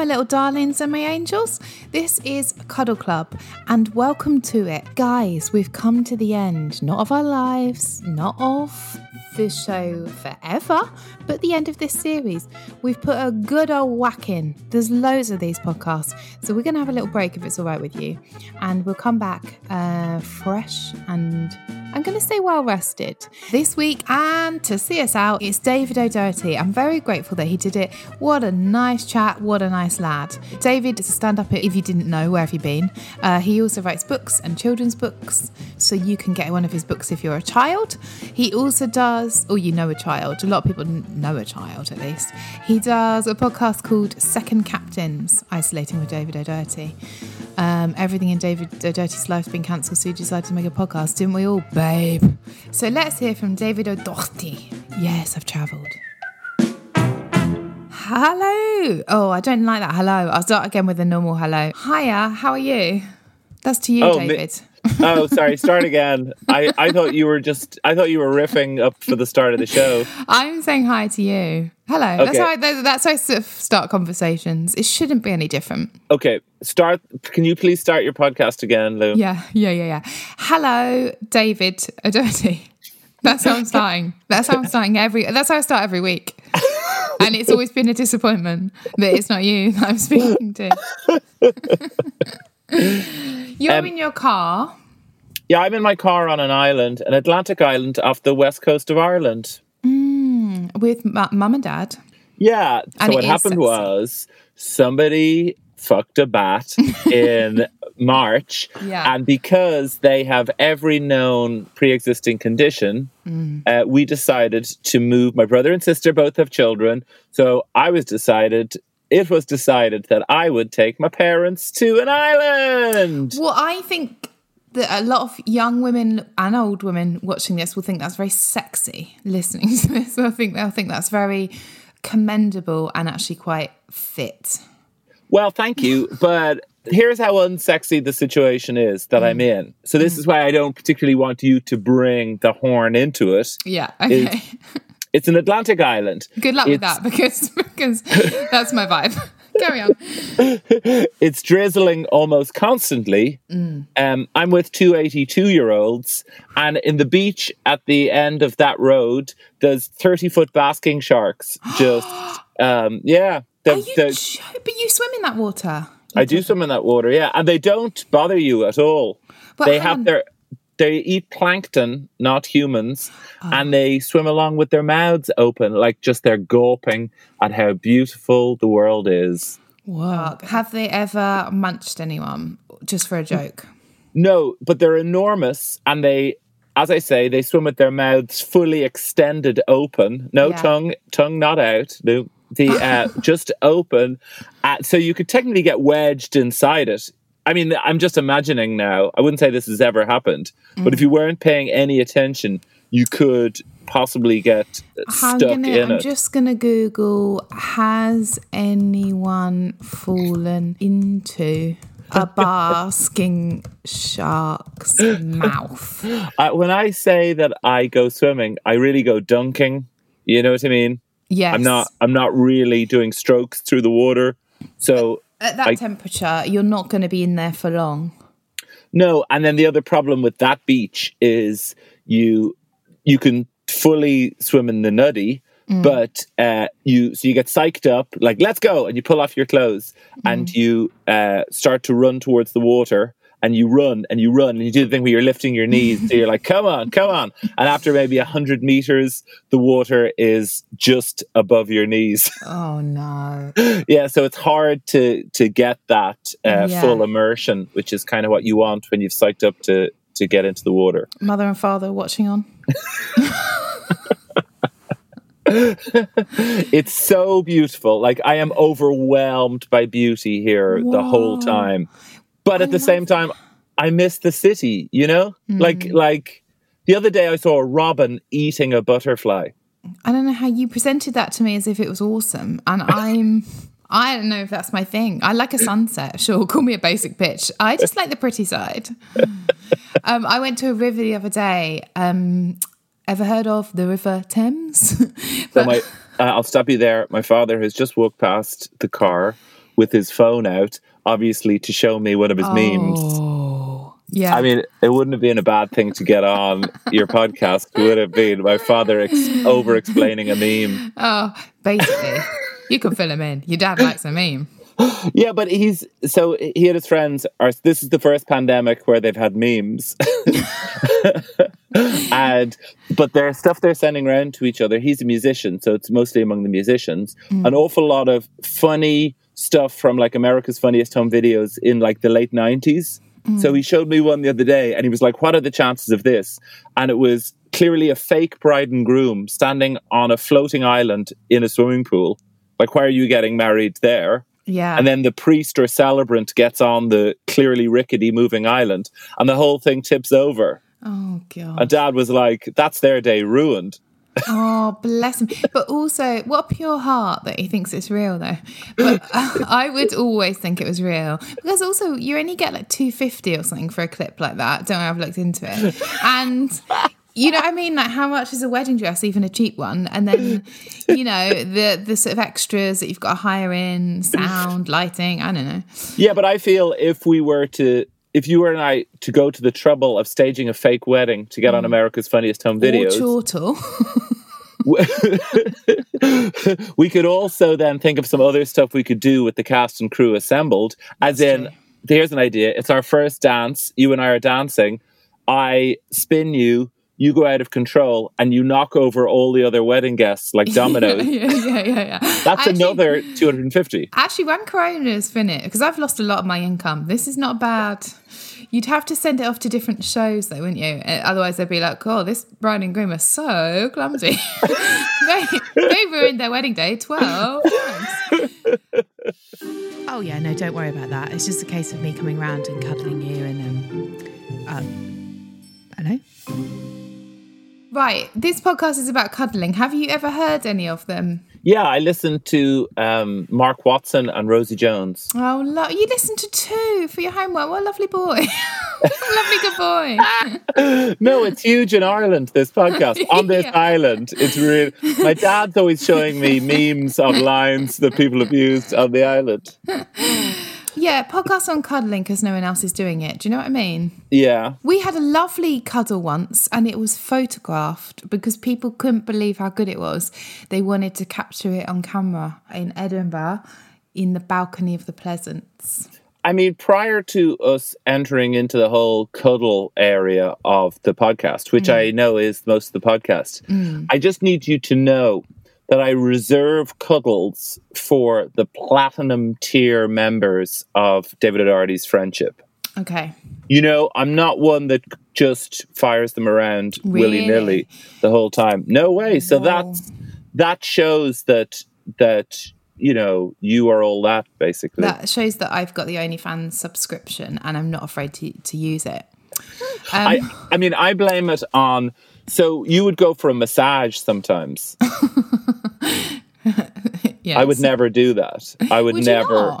my little darlings and my angels. This is Cuddle Club, and welcome to it. Guys, we've come to the end, not of our lives, not of the show forever, but the end of this series. We've put a good old whack in. There's loads of these podcasts, so we're going to have a little break if it's all right with you, and we'll come back uh, fresh and I'm going to say well rested this week. And to see us out, it's David O'Doherty. I'm very grateful that he did it. What a nice chat. What a nice lad. David is a stand up, if you didn't know, where have you been? Uh, he also writes books and children's books, so you can get one of his books if you're a child. He also does, or you know a child, a lot of people know a child at least. He does a podcast called Second Captains, Isolating with David O'Doherty. Um, everything in David O'Doherty's life's been cancelled, so he decided to make a podcast, didn't we all, babe? So let's hear from David O'Doherty. Yes, I've travelled. Hello. Oh, I don't like that. Hello. I'll start again with a normal hello. Hiya. How are you? That's to you, Oh, David. Oh, sorry. Start again. I, I thought you were just. I thought you were riffing up for the start of the show. I'm saying hi to you. Hello. That's Okay. how I, that's how I sort of start conversations. It shouldn't be any different. Okay, start. Can you please start your podcast again, Lou? Yeah, yeah, yeah, yeah. Hello, David O'Doherty. That's how I'm starting. That's how I'm starting every. That's how I start every week. And it's always been a disappointment that it's not you that I'm speaking to. You're Um, in your car. Yeah, I'm in my car on an island, an Atlantic island off the west coast of Ireland. with mu- mum and dad. Yeah. So And it what happened sexy. was somebody fucked a bat in March, Yeah. and because they have every known pre-existing condition, Mm. uh, we decided to move. My brother and sister both have children, so I was decided. It was decided that I would take my parents to an island. Well, I think that a lot of young women and old women watching this will think that's very sexy. Listening to this, I think they'll think that's very commendable and actually quite fit. Well, thank you, but here's how unsexy the situation is that I'm Mm. in. So this is why I don't particularly want you to bring the horn into it. Yeah. Okay. It's an Atlantic island. Good luck with that because because that's my vibe. Carry on. It's drizzling almost constantly. Mm. Um, I'm with two 82 year olds, and in the beach at the end of that road, there's 30 foot basking sharks. Just, um, yeah. The, Are you the- jo- but you swim in that water. I do swim in that water, yeah, and they don't bother you at all. But they have on. their they eat plankton, not humans, Oh. and they swim along with their mouths open, like just they're gulping at how beautiful the world is. Whoa. Have they ever munched anyone just for a joke? No, but they're enormous, and they, as I say, they swim with their mouths fully extended open, no Yeah. tongue, tongue not out. The the uh, just open, uh, so you could technically get wedged inside it. I mean, I'm just imagining now. I wouldn't say this has ever happened, but Mm. if you weren't paying any attention, you could possibly get stuck gonna, in I'm it. just gonna Google has anyone fallen into a basking shark's mouth? Uh, when I say that I go swimming, I really go dunking. You know what I mean? Yes. I'm not. I'm not really doing strokes through the water. So At that I- temperature, you're not going to be in there for long. No, and then the other problem with that beach is you you can fully swim in the nuddy, but uh, you so you get psyched up, like let's go, and you pull off your clothes and you uh, start to run towards the water. And you run and you run and you do the thing where you're lifting your knees. so you're like, come on, come on. And after maybe a hundred meters, the water is just above your knees. Oh no. yeah, so it's hard to to get that uh, Yeah. full immersion, which is kind of what you want when you've psyched up to to get into the water. Mother and father watching on. It's so beautiful. Like I am overwhelmed by beauty here the whole time. But at the same time, I miss the city, you know? Like Mm. like the other day I saw a robin eating a butterfly. I don't know how you presented that to me as if it was awesome. And I'm I don't know if that's my thing. I like a sunset. Sure, call me a basic bitch. I just like the pretty side. Um, I went to a river the other day. Um, ever heard of the River Thames? So my uh, I'll stop you there. My father has just walked past the car with his phone out, obviously to show me one of his memes. oh, yeah. I mean, it wouldn't have been a bad thing to get on your podcast. Would have been my father ex- over explaining a meme. oh, basically, you can fill him in. Your dad likes a meme. Yeah, but he's so he and his friends are. This is the first pandemic where they've had memes, and but there's stuff they're sending around to each other. He's a musician, so it's mostly among the musicians. Mm. An awful lot of funny stuff from like America's Funniest Home Videos in like the late nineties. So he showed me one the other day, and he was like, "What are the chances of this?" And it was clearly a fake bride and groom standing on a floating island in a swimming pool. Like, why are you getting married there? Yeah. And then the priest or celebrant gets on the clearly rickety moving island, and the whole thing tips over. oh god. And dad was like, That's their day ruined. Oh, bless him. But also, what a pure heart that he thinks it's real, though. But uh, I would always think it was real. Because also, you only get like 250 or something for a clip like that. Don't know, I've looked into it. And. You know what I mean? Like, how much is a wedding dress, even a cheap one? And then, you know, the the sort of extras that you've got to hire in, sound, lighting. I don't know. Yeah, but I feel if we were to, if you were and I to go to the trouble of staging a fake wedding to get on America's Funniest Home Mm. Or Videos, chortle. we could also then think of some other stuff we could do with the cast and crew assembled. As in, here's an idea: it's our first dance. You and I are dancing. I spin you. You go out of control and you knock over all the other wedding guests like dominoes. yeah, yeah, yeah, yeah. That's Actually- another 250. Actually, when Corona's finished, because I've lost a lot of my income, this is not bad. You'd have to send it off to different shows, though, wouldn't you? Uh, Otherwise, they'd be like, "Oh, this bride and groom are so clumsy. they, they ruined their wedding day twelve times." Oh yeah, no, don't worry about that. It's just a case of me coming round and cuddling you and um, um hello. Right, this podcast is about cuddling. Have you ever heard any of them? Yeah, I listened to um, Mark Watson and Rosie Jones. Oh, lo- you listened to two for your homework. What a lovely boy. lovely good boy. No, it's huge in Ireland, this podcast. On this Yeah. island. It's real. My dad's always showing me memes of lines that people have used on the island. Yeah, podcast on cuddling because no one else is doing it. Do you know what I mean? Yeah. We had a lovely cuddle once and it was photographed because people couldn't believe how good it was. They wanted to capture it on camera in Edinburgh in the balcony of the Pleasance. I mean, prior to us entering into the whole cuddle area of the podcast, which mm. I know is most of the podcast, mm. I just need you to know that I reserve cuddles for the platinum tier members of David O'Doherty's friendship. Okay. You know, I'm not one that just fires them around willy nilly the whole time. No way. So that's that shows that that you know you are all that basically. That shows that I've got the OnlyFans subscription and I'm not afraid to, to use it. Um, I I mean I blame it on. So you would go for a massage sometimes. Yes. I would never do that. I would, Would never.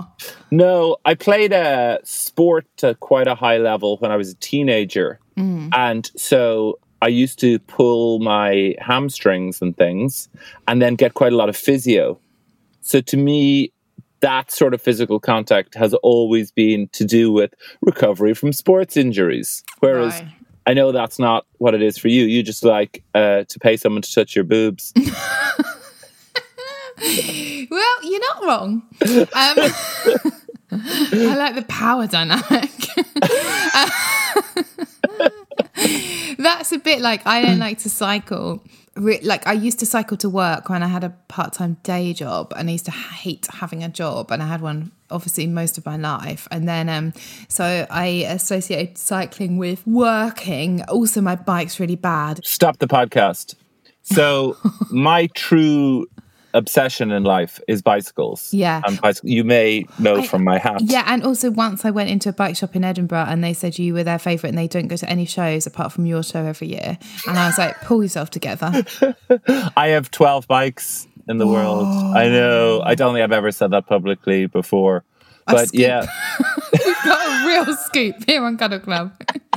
No, I played a sport to quite a high level when I was a teenager. Mm. And so I used to pull my hamstrings and things and then get quite a lot of physio. So to me, that sort of physical contact has always been to do with recovery from sports injuries. Whereas Right. I know that's not what it is for you. You just like uh, to pay someone to touch your boobs. Well, you're not wrong. Um, I like the power dynamic. That's a bit like I don't like to cycle. Like I used to cycle to work when I had a part-time day job, and I used to hate having a job, and I had one obviously most of my life. And then, um, so I associated cycling with working. Also, my bike's really bad. Stop the podcast. So my true obsession in life is bicycles. Yeah. and bicycle. You may know I- from my hat. Yeah, and also once I went into a bike shop in Edinburgh and they said you were their favourite and they don't go to any shows apart from your show every year. And I was like, pull yourself together. I have 12 bikes in the world. I know. I don't think I've ever said that publicly before. But scoop. yeah, We've Got a real scoop here on Cuddle Club.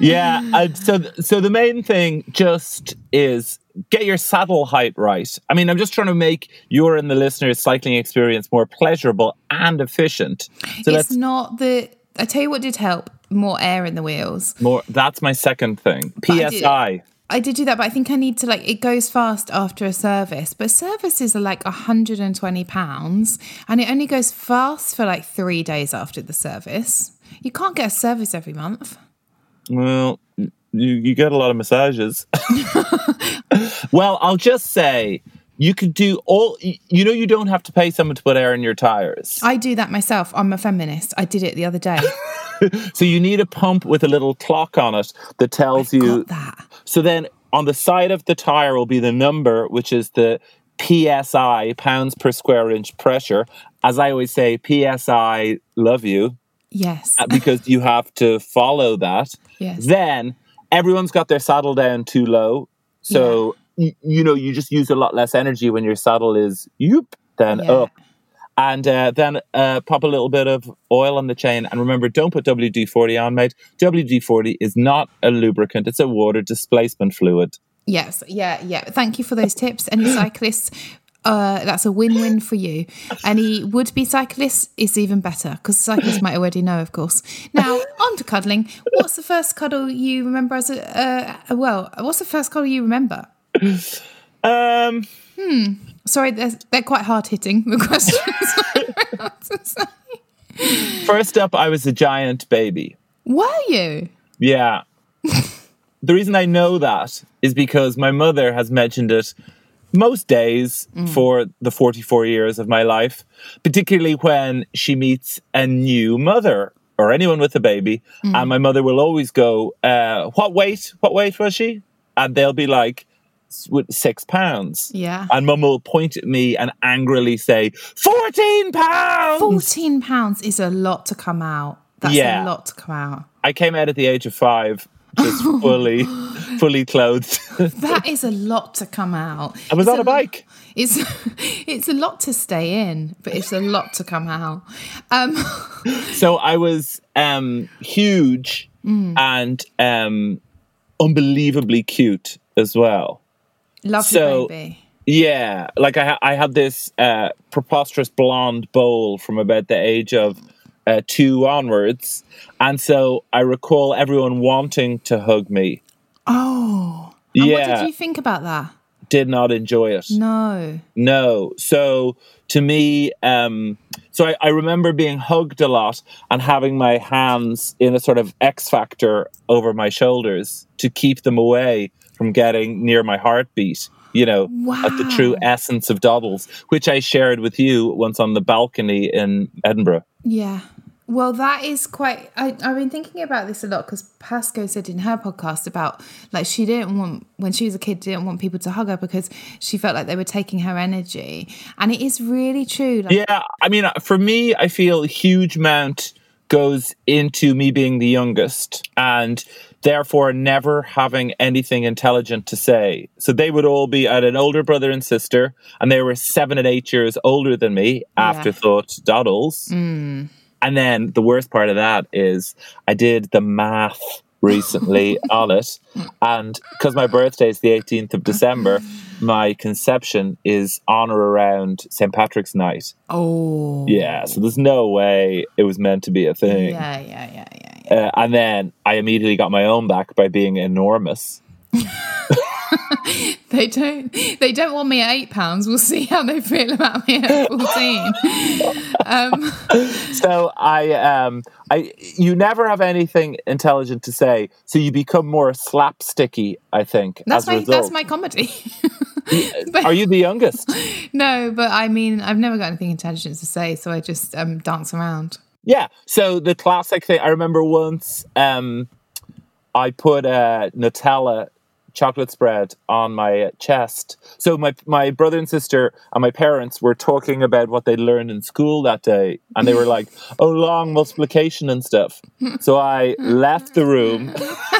yeah. So, so the main thing just is get your saddle height right. I mean, I'm just trying to make your and the listeners' cycling experience more pleasurable and efficient. So it's not the. I tell you what did help more air in the wheels. more. That's my second thing. PSI. I did do that, but I think I need to like it goes fast after a service. But services are like hundred and twenty pounds, and it only goes fast for like three days after the service. You can't get a service every month. Well, you, you get a lot of massages. well, I'll just say you could do all. You know, you don't have to pay someone to put air in your tires. I do that myself. I'm a feminist. I did it the other day. So you need a pump with a little clock on it that tells you. Got that. So then on the side of the tire will be the number, which is the PSI, pounds per square inch pressure. As I always say, PSI, love you, Yes. uh, because you have to follow that. Yes. Then everyone's got their saddle down too low. So, y- you know, you just use a lot less energy when your saddle is yoop, then Yeah. up. And uh, then uh, pop a little bit of oil on the chain. And remember, don't put WD 40 on, mate. WD 40 is not a lubricant, it's a water displacement fluid. Yes. Yeah. Yeah. Thank you for those tips. Any cyclists, uh, that's a win-win for you. Any would-be cyclists is even better because cyclists might already know, of course. Now on to cuddling. What's the first cuddle you remember as a uh, well? What's the first cuddle you remember? Um, Sorry, they're, they're quite hard hitting the questions. first up, I was a giant baby. Were you? Yeah. the reason I know that is because my mother has mentioned it most days for the 44 years of my life, particularly when she meets a new mother or anyone with a baby. And my mother will always go, uh, What weight? What weight was she? And they'll be like, with Six pounds. Yeah. And mum will point at me and angrily say, 14 pounds. Fourteen pounds is a lot to come out. That's Yeah. a lot to come out. I came out at the age of five, just fully, fully clothed. That is a lot to come out. I was It's on a bike. It's it's a lot to stay in, but it's a lot to come out. Um, So I was um, huge and um, unbelievably cute as well. love So- baby. Yeah, like I, ha- I had this uh, preposterous blonde bowl from about the age of uh, two onwards, and so I recall everyone wanting to hug me. Oh, and yeah, what did you think about that? did not enjoy it. No. No. So to me, um, so I, I remember being hugged a lot and having my hands in a sort of X factor over my shoulders to keep them away from getting near my heartbeat. You know, at the true essence of Doddles, which I shared with you once on the balcony in Edinburgh. Yeah. Well, that is quite. I, I've been thinking about this a lot because Pasco said in her podcast about like she didn't want when she was a kid didn't want people to hug her because she felt like they were taking her energy, and it is really true. Like, Yeah, I mean, for me, I feel a huge amount goes into me being the youngest and therefore never having anything intelligent to say. So they would all be, I had an older brother and sister, and they were seven and eight years older than me, afterthought doddles. Mm. And then the worst part of that is I did the math recently on it. And because my birthday is the 18th of December, my conception is on or around St. Patrick's night. Oh. Yeah, so there's no way it was meant to be a thing. Yeah, yeah, yeah, yeah. yeah. Uh, and then I immediately got my own back by being enormous. They don't. They don't want me at eight pounds. We'll see how they feel about me at fourteen. um, So I, um, I, you never have anything intelligent to say, so you become more slapsticky. I think. that's my that's my comedy. Are you the youngest? no, but I mean, I've never got anything intelligent to say, so I just um, dance around. Yeah. So the classic thing I remember once um, I put uh, Nutella chocolate spread on my chest. So my my brother and sister and my parents were talking about what they learned in school that day, and they were like, "Oh, long multiplication and stuff." So I left the room,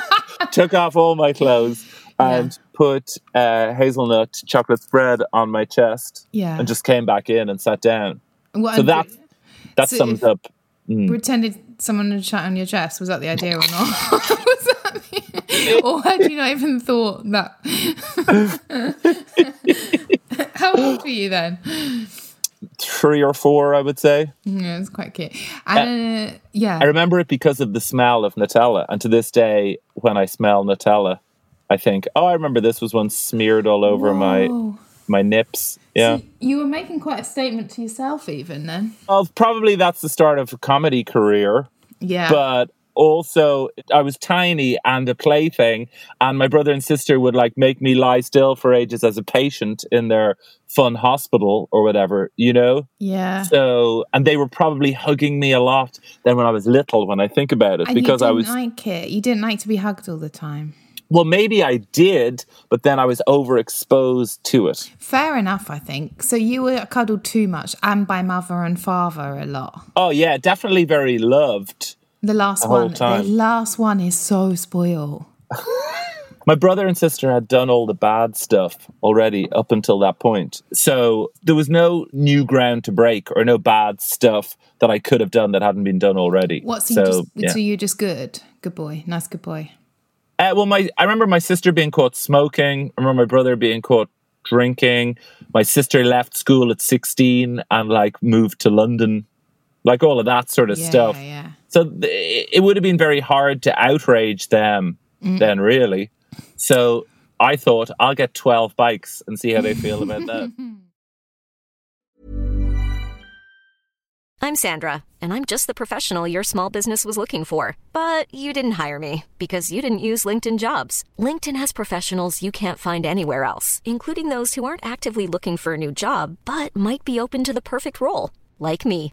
took off all my clothes. And put uh, hazelnut chocolate spread on my chest, Yeah. and just came back in and sat down. What, So that that So sums up pretended someone had shot on your chest. Was that the idea or not? Was that the- or had you not even thought that? How old were you then? three or four, I would say. Yeah, it's quite cute. And uh, yeah, I remember it because of the smell of Nutella. And to this day, when I smell Nutella, I think, oh, I remember this was once smeared all over my Whoa. my nips. Yeah. you were making quite a statement to yourself, even then. Well, probably that's the start of a comedy career. Yeah, But also, I was tiny and a plaything, and my brother and sister would like make me lie still for ages as a patient in their fun hospital or whatever, you know? yeah. So, and they were probably hugging me a lot then when I was little, when I think about it, And because you I was, like it. You didn't like to be hugged all the time. well, maybe I did, but then I was overexposed to it. Fair enough, I think. So you were cuddled too much, and by mother and father a lot. Oh, yeah, definitely very loved. The last whole one, time. the last one is so spoiled. My brother and sister had done all the bad stuff already up until that point. So there was no new ground to break or no bad stuff that I could have done that hadn't been done already. What? So, so, just, yeah. so you're just good, good boy, nice good boy. Uh, well, my I remember my sister being caught smoking. I remember my brother being caught drinking. My sister left school at sixteen and like moved to London, like all of that sort of Yeah, stuff. yeah. So th- it would have been very hard to outrage them Mm. then, really. So I thought I'll get twelve bikes and see how they feel about that. I'm Sandra, and I'm just the professional your small business was looking for. But you didn't hire me because you didn't use LinkedIn jobs. LinkedIn has professionals you can't find anywhere else, including those who aren't actively looking for a new job but might be open to the perfect role, like me.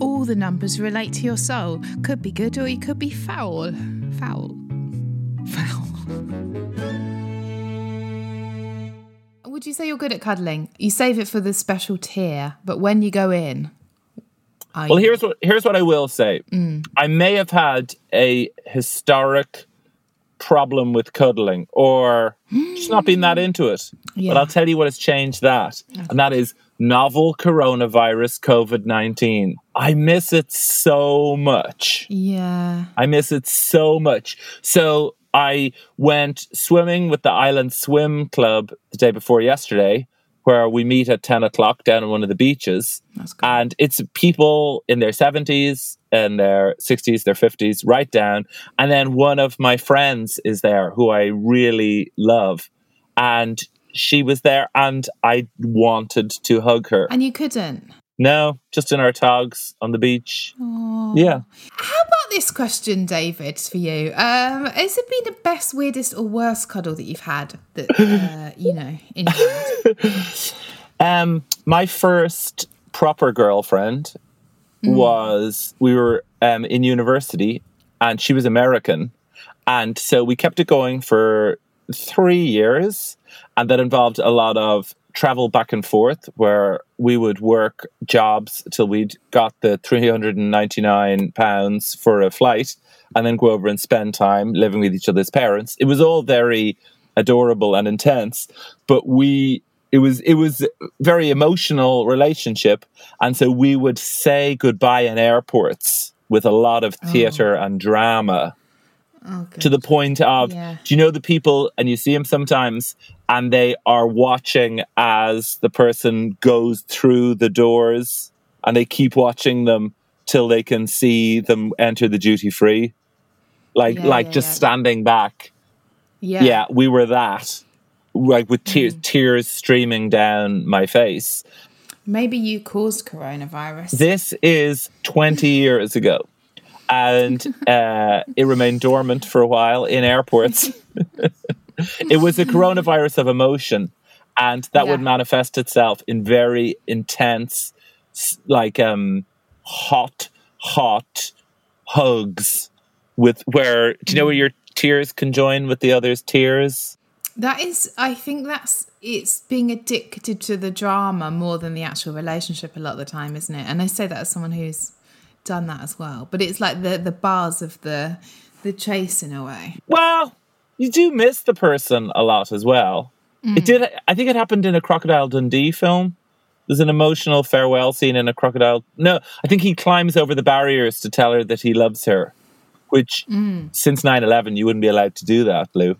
All the numbers relate to your soul. Could be good or you could be foul. Foul. Foul. Would you say you're good at cuddling? You save it for the special tier, but when you go in, are Well, here's what here's what I will say. Mm. I may have had a historic problem with cuddling or just not being that mm. into it. Yeah. But I'll tell you what has changed that. And that is novel coronavirus COVID 19. I miss it so much. Yeah. I miss it so much. So I went swimming with the Island Swim Club the day before yesterday, where we meet at 10 o'clock down on one of the beaches. And it's people in their 70s and their 60s, their 50s, right down. And then one of my friends is there who I really love. And she was there and I wanted to hug her. And you couldn't. No, just in our togs on the beach. Aw. Yeah. How about this question, David, for you? Um, has it been the best, weirdest, or worst cuddle that you've had that uh, you know enjoyed? Um, my first proper girlfriend was we were um, in university, and she was American, and so we kept it going for three years, and that involved a lot of travel back and forth, where we would work jobs till we'd got the three hundred and ninety nine pounds for a flight, and then go over and spend time living with each other's parents. It was all very adorable and intense, but we it was it was a very emotional relationship. And so we would say goodbye in airports with a lot of oh. theater and drama Oh, to the point of Yeah. do you know the people and you see them sometimes and they are watching as the person goes through the doors and they keep watching them till they can see them enter the duty free like Yeah, like yeah, just standing back Yeah. yeah, we were that. Like with tears, mm. tears streaming down my face. Maybe you caused coronavirus. This is 20 years ago. And uh, it remained dormant for a while in airports. it was a coronavirus of emotion. And that would manifest itself in very intense, like um, hot, hot hugs with where, do you know where your tears conjoin with the other's tears? That is, I think that's it's being addicted to the drama more than the actual relationship a lot of the time, isn't it? And I say that as someone who's done that as well. But it's like the the bars of the the chase in a way. Well, you do miss the person a lot as well. It mm. did. I think it happened in a Crocodile Dundee film. There's an emotional farewell scene in a Crocodile. No, I think he climbs over the barriers to tell her that he loves her, which mm. since 9 11, you wouldn't be allowed to do that, Lou.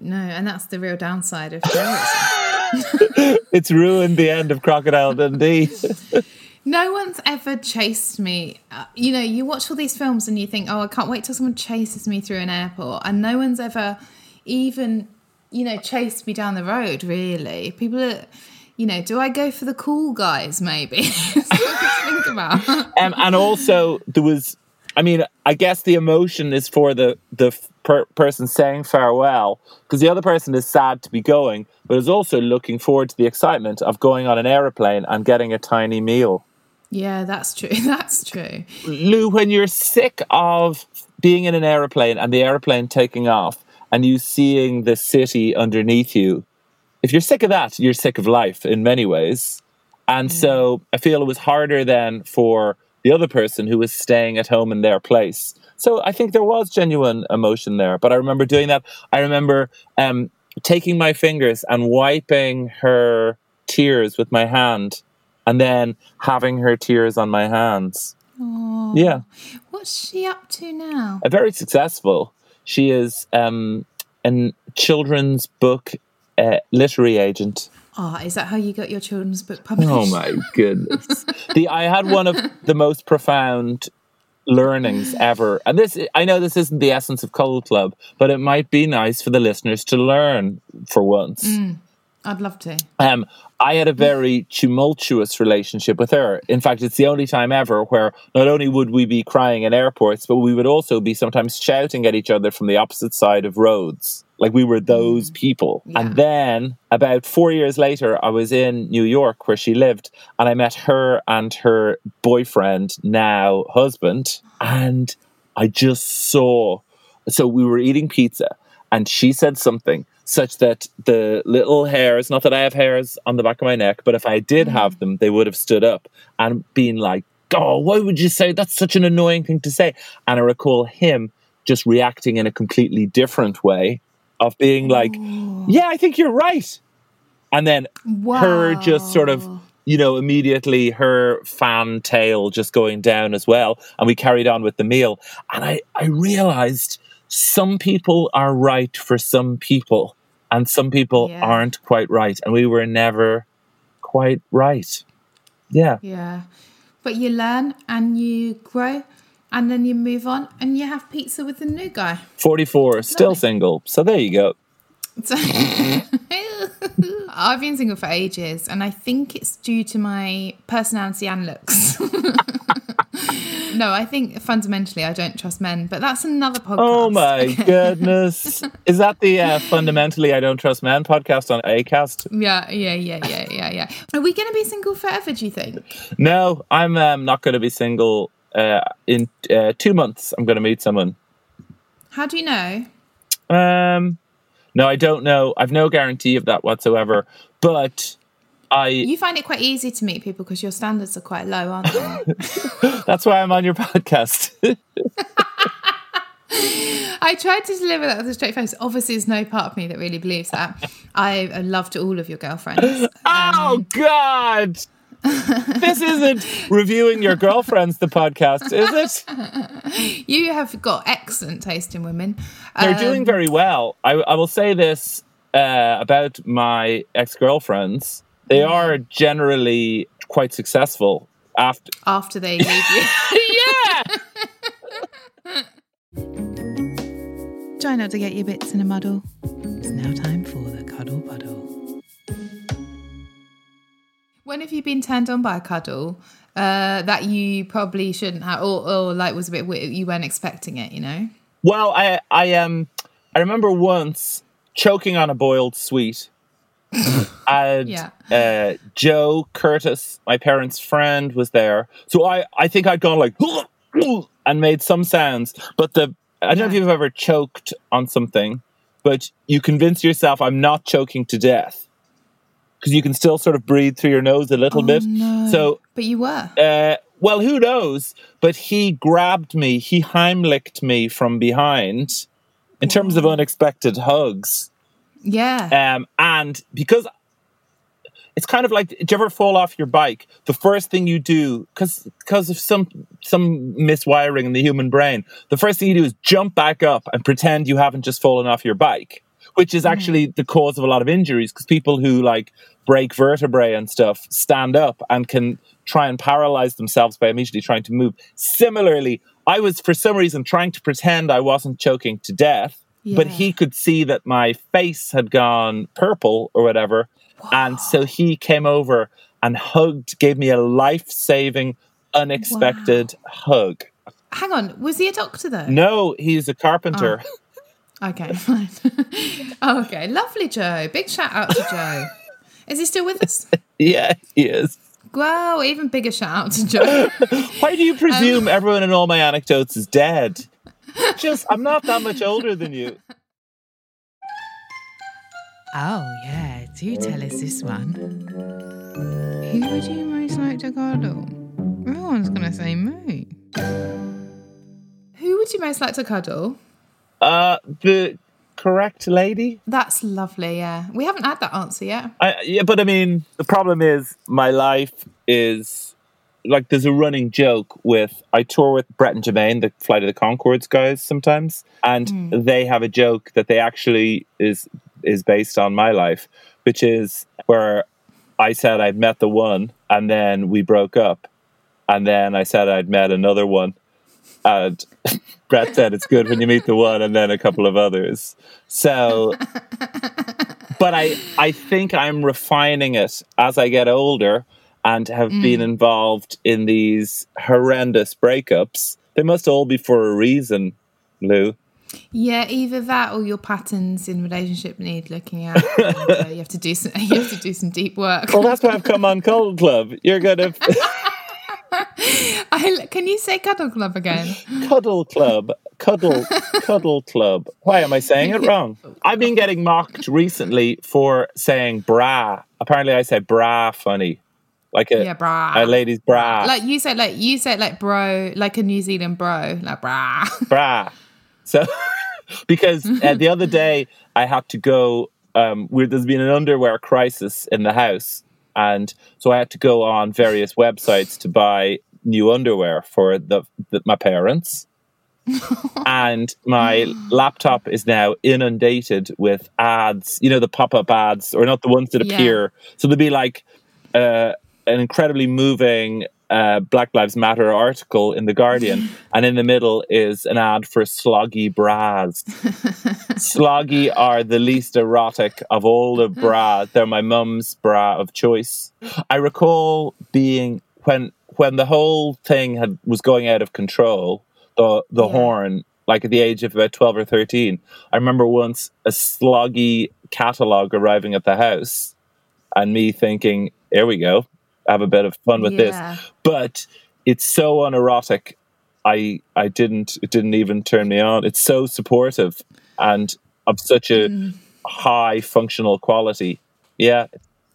No, and that's the real downside of terrorism. It's ruined the end of Crocodile Dundee. no one's ever chased me. Uh, you know, you watch all these films and you think, oh, I can't wait till someone chases me through an airport. And no one's ever even, you know, chased me down the road, really. People are, you know, do I go for the cool guys, maybe? Think about. um, and also, there was, I mean, I guess the emotion is for the, the per- person saying farewell, because the other person is sad to be going, but is also looking forward to the excitement of going on an aeroplane and getting a tiny meal. Yeah, that's true. That's true. Lou, when you're sick of being in an aeroplane and the aeroplane taking off and you seeing the city underneath you, if you're sick of that, you're sick of life in many ways. And so I feel it was harder then for the other person who was staying at home in their place. So I think there was genuine emotion there. But I remember doing that. I remember um, taking my fingers and wiping her tears with my hand and then having her tears on my hands. Oh, Yeah. What's she up to now? Uh, very successful. She is um, a children's book uh, literary agent. Oh, is that how you got your children's book published? Oh my goodness! the I had one of the most profound learnings ever, and this I know this isn't the essence of Cuddle Club, but it might be nice for the listeners to learn for once. I'd love to. Um, I had a very tumultuous relationship with her. In fact, it's the only time ever where not only would we be crying in airports, but we would also be sometimes shouting at each other from the opposite side of roads. Like we were those people. And then about four years later, I was in New York where she lived, and I met her and her boyfriend, now husband. And I just saw. So we were eating pizza, and she said something such that the little hairs, not that I have hairs on the back of my neck, but if I did have mm. them, they would have stood up and been like, Oh, why would you say that's such an annoying thing to say? And I recall him just reacting in a completely different way of being like, yeah, I think you're right. And then her just sort of, you know, immediately her fan tail just going down as well. And we carried on with the meal. And I, I realized some people are right for some people and some people Yeah. aren't quite right. And we were never quite right. Yeah. Yeah. But you learn and you grow and then you move on and you have pizza with the new guy. 44, still single. So there you go. So- I've been single for ages and I think it's due to my personality and looks. no, I think fundamentally I don't trust men, but that's another podcast. Oh my goodness. Is that the uh, fundamentally I Don't Trust Men podcast on ACAST? Yeah, yeah, yeah, yeah, yeah, yeah. Are we going to be single forever, do you think? No, I'm um, not going to be single. Uh, in uh, two months, I'm going to meet someone. How do you know? Um, no, I don't know. I've no guarantee of that whatsoever. But I You find it quite easy to meet people because your standards are quite low, aren't they? that's why I'm on your podcast. I tried to deliver that with a straight face. Obviously, there's no part of me that really believes that. I loved all of your girlfriends. oh um, God. this isn't reviewing your girlfriends the podcast, is it? You have got excellent taste in women. They're Um, doing very well. I, I will say this uh, about my ex girlfriends. They are generally quite successful after. after they leave you. yeah! Try not to get your bits in a muddle. It's now time when have you been turned on by a cuddle uh, that you probably shouldn't have, or, or like was a bit weird, you weren't expecting it? You know. Well, I I um I remember once choking on a boiled sweet. and Yeah. uh, Joe Curtis, my parents' friend, was there. So I, I think I'd gone like and made some sounds. But the I don't know if you've ever choked on something, but you convince yourself I'm not choking to death because you can still sort of breathe through your nose a little bit. So But you were. uh, well, who knows? But he grabbed me, he Heimlicked me from behind in terms of unexpected hugs. Yeah. Um, and because it's kind of like, did you ever fall off your bike? The first thing you do, because because of some some miswiring in the human brain, the first thing you do is jump back up and pretend you haven't just fallen off your bike, which is mm. actually the cause of a lot of injuries. Because people who like break vertebrae and stuff stand up and can try and paralyze themselves by immediately trying to move. Similarly, I was for some reason trying to pretend I wasn't choking to death, but he could see that my face had gone purple or whatever. And so he came over and hugged, gave me a life saving, unexpected hug. Hang on. Was he a doctor though? No, he's a carpenter. Oh. Okay, fine. oh, okay, lovely Joe. Big shout out to Joe. Is he still with us? yeah, he is. Wow, even bigger shout out to Joe. Why do you presume um, everyone in all my anecdotes is dead? Just, I'm not that much older than you. Oh, yeah, do tell us this one. Who would you most like to cuddle? Everyone's going to say me. Who would you most like to cuddle? Uh, the correct lady? That's lovely. Yeah, we haven't had that answer yet. I, yeah, but I mean, the problem is my life is like there's a running joke with I tour with Brett and Jermaine, the Flight of the Conchords guys, sometimes, and they have a joke that they actually is is based on my life, which is where I said I'd met the one, and then we broke up, and then I said I'd met another one, and Brett said it's good when you meet the one, and then a couple of others. So but I, I think I'm refining it as I get older and have been involved in these horrendous breakups. They must all be for a reason, Lou. Yeah, either that or your patterns in relationship need looking at. and, uh, you have to do some. You have to do some deep work. Well, that's why I've come on Cuddle Club. You're gonna I, can you say cuddle club again? Cuddle Club, Cuddle, Cuddle Club. Why am I saying it wrong? I've been getting mocked recently for saying bra. Apparently, I say bra funny, like a Yeah, bra. a lady's bra, Like you said, like you said, like bro, like a New Zealand bro, like bra, bra. So, because uh, the other day I had to go, um, where there's been an underwear crisis in the house. And so I had to go on various websites to buy new underwear for the, the my parents. and my laptop is now inundated with ads, you know, the pop up ads, or not the ones that Yeah. appear. So there'd be like uh, an incredibly moving uh, Black Lives Matter article in The Guardian, and in the middle is an ad for Sloggi bras. Sloggi are the least erotic of all the bras. They're my mum's bra of choice. I recall being when when the whole thing had was going out of control. The the Yeah. horn, like at the age of about twelve or thirteen. I remember once a Sloggi catalog arriving at the house, and me thinking, "Here we go, have a bit of fun with Yeah. this." But it's so unerotic. I I didn't it didn't even turn me on. It's so supportive and of such a Mm. high functional quality. Yeah,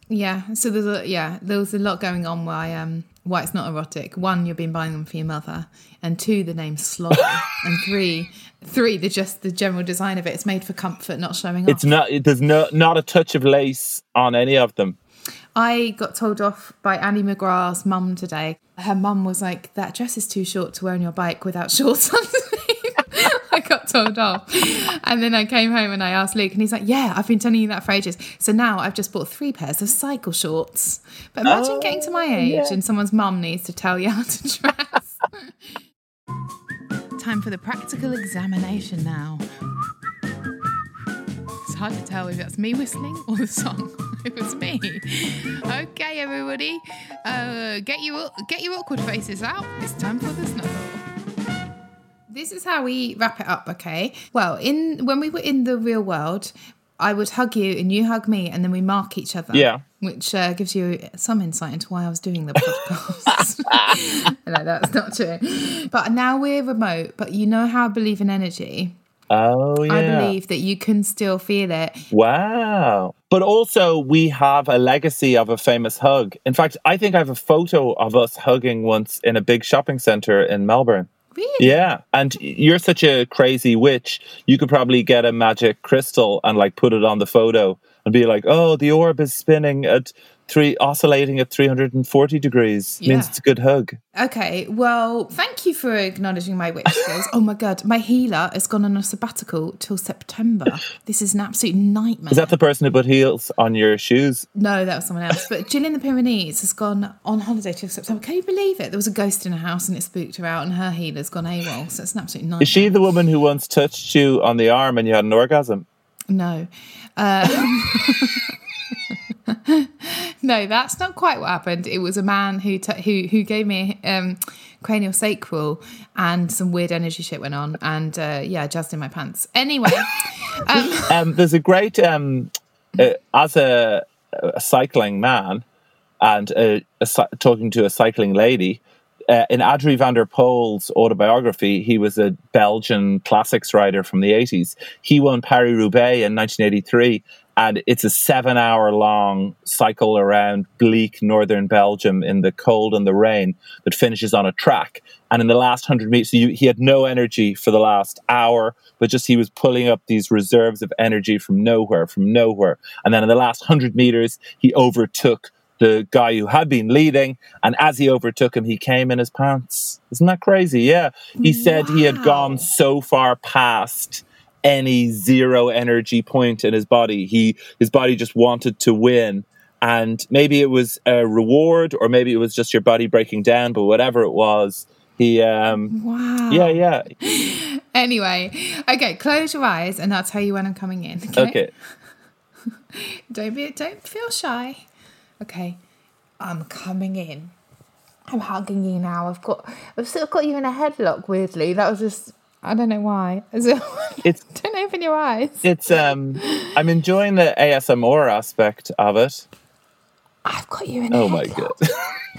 Yeah, so there's a yeah, there was a lot going on why um why it's not erotic. One, you've been buying them for your mother, and two, the name Sloggi, and three, three, the just the general design of it. It's made for comfort, not showing off. it's not. It, there's no not a touch of lace on any of them. I got told off by Annie McGrath's mum today. Her mum was like, "That dress is too short to wear on your bike without shorts underneath." I got told off, and then I came home and I asked Luke, and he's like, "Yeah, I've been telling you that for ages." So now I've just bought three pairs of cycle shorts. But imagine oh, getting to my age and someone's mum needs to tell you how to dress. Time for the practical examination now. It's hard to tell if that's me whistling or the song. It was me. Okay, everybody, uh, get your get your awkward faces out. It's time for the snuggle. This is how we wrap it up, okay? Well, in when we were in the real world, I would hug you and you hug me, and then we mark each other. Yeah. Which uh, gives you some insight into why I was doing the podcast. no, that's not true. But now we're remote, but you know how I believe in energy. Oh yeah. I believe that you can still feel it. Wow. But also, we have a legacy of a famous hug. In fact, I think I have a photo of us hugging once in a big shopping center in Melbourne. Really? Yeah. And you're such a crazy witch. You could probably get a magic crystal and like put it on the photo and be like, oh, the orb is spinning at three, oscillating at 340 degrees. Means it's a good hug. Okay, well, thank you for acknowledging my witch skills. oh my god, my healer has gone on a sabbatical till September. This is an absolute nightmare. Is that the person who put heels on your shoes? No, that was someone else. But Jill in the Pyrenees has gone on holiday till September. Can you believe it? There was a ghost in her house and it spooked her out, and her healer's gone AWOL. So it's an absolute nightmare. Is she the woman who once touched you on the arm and you had an orgasm? No. Um, no, that's not quite what happened. It was a man who t- who who gave me um, cranial sacral, and some weird energy shit went on, and uh, yeah, I jazzed in my pants. Anyway, um, um, there's a great um, uh, as a, a cycling man and a, a, talking to a cycling lady. Uh, in Adrie van der Poel's autobiography, he was a Belgian classics rider from the 80s. He won Paris Roubaix in 1983, and it's a seven hour long cycle around bleak northern Belgium in the cold and the rain that finishes on a track. And in the last 100 meters, he, he had no energy for the last hour, but just he was pulling up these reserves of energy from nowhere, from nowhere. And then in the last 100 meters, he overtook the guy who had been leading. And as he overtook him, he came in his pants. Isn't that crazy? Yeah. He said he had gone so far past any zero energy point in his body. He his body just wanted to win. And maybe it was a reward or maybe it was just your body breaking down, but whatever it was, he um wow. yeah, yeah. Anyway, okay, close your eyes, and I'll tell you when I'm coming in. Okay. Okay. Don't be. Don't feel shy. Okay, I'm coming in. I'm hugging you now. I've got. I've still got you in a headlock. Weirdly, that was just. I don't know why. It's don't open your eyes. it's um I'm enjoying the ASMR aspect of it. I've got you in. Oh my god.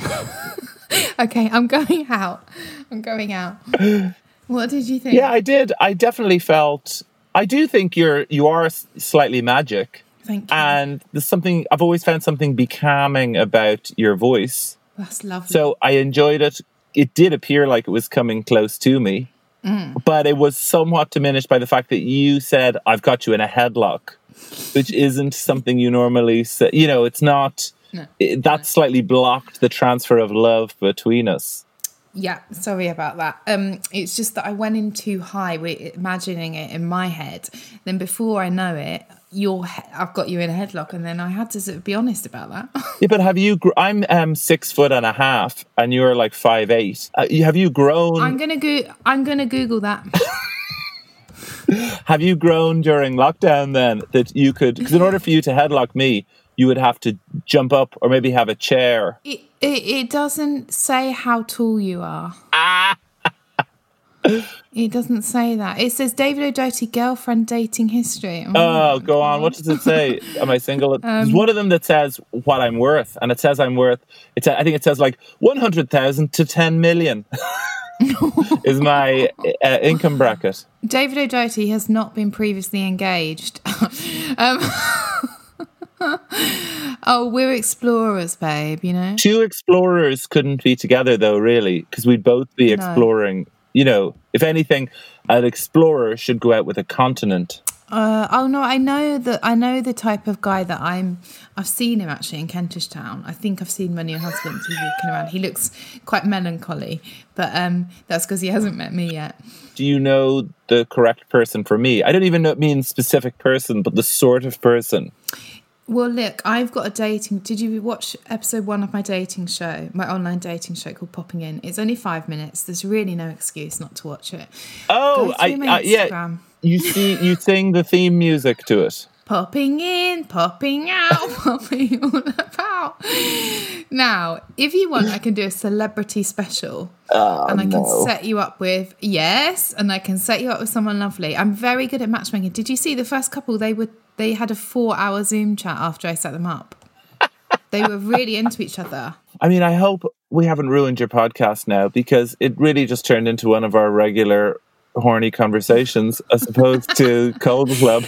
Okay, I'm going out. I'm going out. What did you think? Yeah, I did. I definitely felt. I do think you're you are slightly magic, Thank you. and there's something I've always found something becalming about your voice. That's lovely. So I enjoyed it. It did appear like it was coming close to me, but it was somewhat diminished by the fact that you said, I've got you in a headlock, which isn't something you normally say. You know, it's not, it, that slightly blocked the transfer of love between us. Yeah, sorry about that. Um, it's just that I went in too high imagining it in my head. Then before I know it, you're he- I've got you in a headlock, and then I had to sort of be honest about that. Yeah, but have you? Gr- I'm um, six foot and a half, and you're like five eight. Uh, have you grown? I'm gonna go. I'm gonna Google that. Have you grown during lockdown then that you could? Because in order for you to headlock me, you would have to jump up or maybe have a chair. It, it, it doesn't say how tall you are. It doesn't say that. It says David O'Doherty girlfriend dating history. Oh, go on. What does it say? Am I single? There's Um, one of them that says what I'm worth, and it says I'm worth. It's I think it says like one hundred thousand to ten million is my uh, income bracket. David O'Doherty has not been previously engaged. um, oh, we're explorers, babe. You know. Two explorers couldn't be together though, really, because we'd both be No. You know, if anything, an explorer should go out with a continent. Uh, oh no, I know that I know the type of guy that I'm. I've seen him actually in Kentish Town. I think I've seen when your husband's he's walking around. He looks quite melancholy, but um, that's because he hasn't met me yet. Do you know the correct person for me? I don't even know, mean specific person, but the sort of person. Well, look, I've got a dating. Did you watch episode one of my dating show, my online dating show called Popping In? It's only five minutes. There's really no excuse not to watch it. Oh, I, I yeah. You see, you sing the theme music to it. Popping in, popping out, popping all about. Now, if you want, I can do a celebrity special. Ah, and I can no. set you up with yes, and I can set you up with someone lovely. I'm very good at matchmaking. Did you see the first couple? They would they had a four hour Zoom chat after I set them up. they were really into each other. I mean, I hope we haven't ruined your podcast now because it really just turned into one of our regular horny conversations as opposed to Cuddle Club.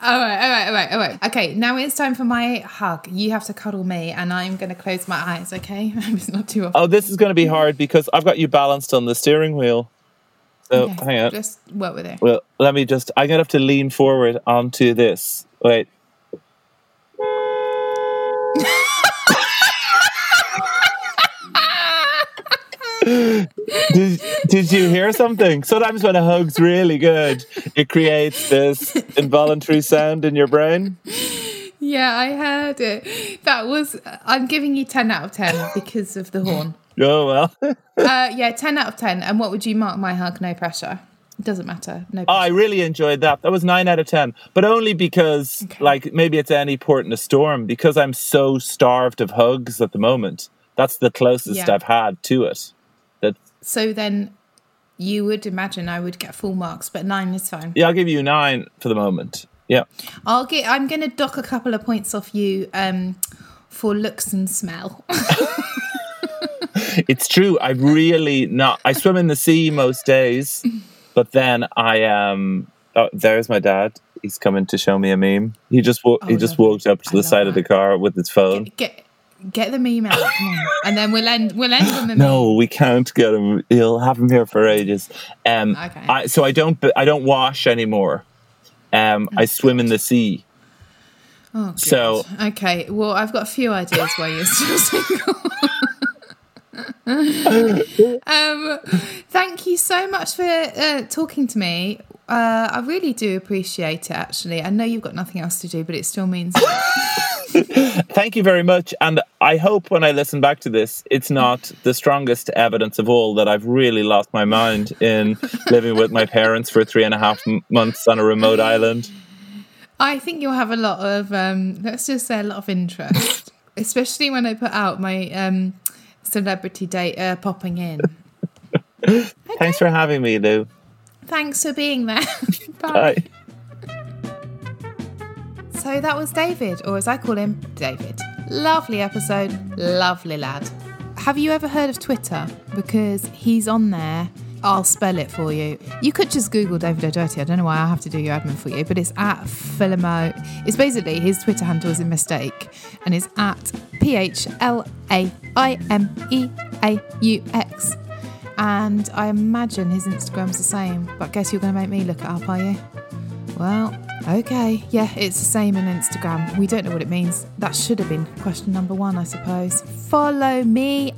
All right, all right, all right, all right. Okay, now it's time for my hug. You have to cuddle me, and I'm going to close my eyes. Okay, it's not too oh, often. Oh, this is going to be hard because I've got you balanced on the steering wheel. So Okay, hang on. Just work with it. Well, let me just. I'm gonna have to lean forward onto this. Wait. did, did you hear something? Sometimes when a hug's really good, it creates this involuntary sound in your brain. Yeah, I heard it. That was. I'm giving you ten out of ten because of the horn. Oh well. uh, yeah, ten out of ten. And what would you mark my hug? No pressure. It doesn't matter. No. Oh, I really enjoyed that. That was nine out of ten, but only because, like, maybe it's any port in a storm. Because I'm so starved of hugs at the moment. That's the closest Yeah. I've had to it. That So then, you would imagine I would get full marks, but nine is fine. yeah, I'll give you nine for the moment. Yeah, I'll get. I'm going to dock a couple of points off you um, for looks and smell. it's true. I really not. I swim in the sea most days, but then I um. Oh, there's my dad. He's coming to show me a meme. He just he Oh, just lovely. walked up to I the side of the car with his phone. get get the meme out, and then we'll end. We'll end on the meme. No, we can't get him. He'll have him here for ages. Um, Okay. I, so I don't. I don't wash anymore. Um, I swim in the sea. Oh, good. So- okay. Well, I've got a few ideas why you're still single. um, thank you so much for uh, talking to me. Uh, I really do appreciate it. Actually, I know you've got nothing else to do, but it still means. Thank you very much. And I hope when I listen back to this, it's not the strongest evidence of all that I've really lost my mind in living with my parents for three and a half m- months on a remote island. I think you'll have a lot of, um, let's just say, a lot of interest, especially when I put out my um, celebrity date uh, popping in. Thanks for having me, Lou. Thanks for being there. Bye. Bye. So that was David, or as I call him, David. Lovely episode, lovely lad. Have you ever heard of Twitter? Because he's on there. I'll spell it for you. You could just Google David O'Doherty. I don't know why I have to do your admin for you, but it's at Phlaimeaux. It's basically his Twitter handle is a mistake, and it's at P H L A I M E A U X. and I imagine his Instagram's the same. But guess you're going to make me look it up, are you? Well, okay. Yeah, it's the same on Instagram. We don't know what it means. That should have been question number one, I suppose. Follow me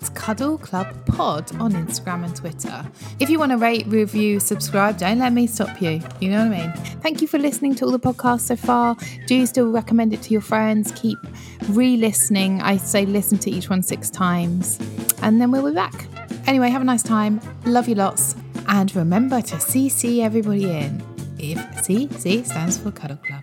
at Cuddle Club Pod on Instagram and Twitter. If you want to rate, review, subscribe, don't let me stop you. You know what I mean? Thank you for listening to all the podcasts so far. Do you still recommend it to your friends? Keep re listening. I say listen to each one six times, and then we'll be back. Anyway, have a nice time. Love you lots. And remember to CC everybody in. If CC stands for Cuddle Club.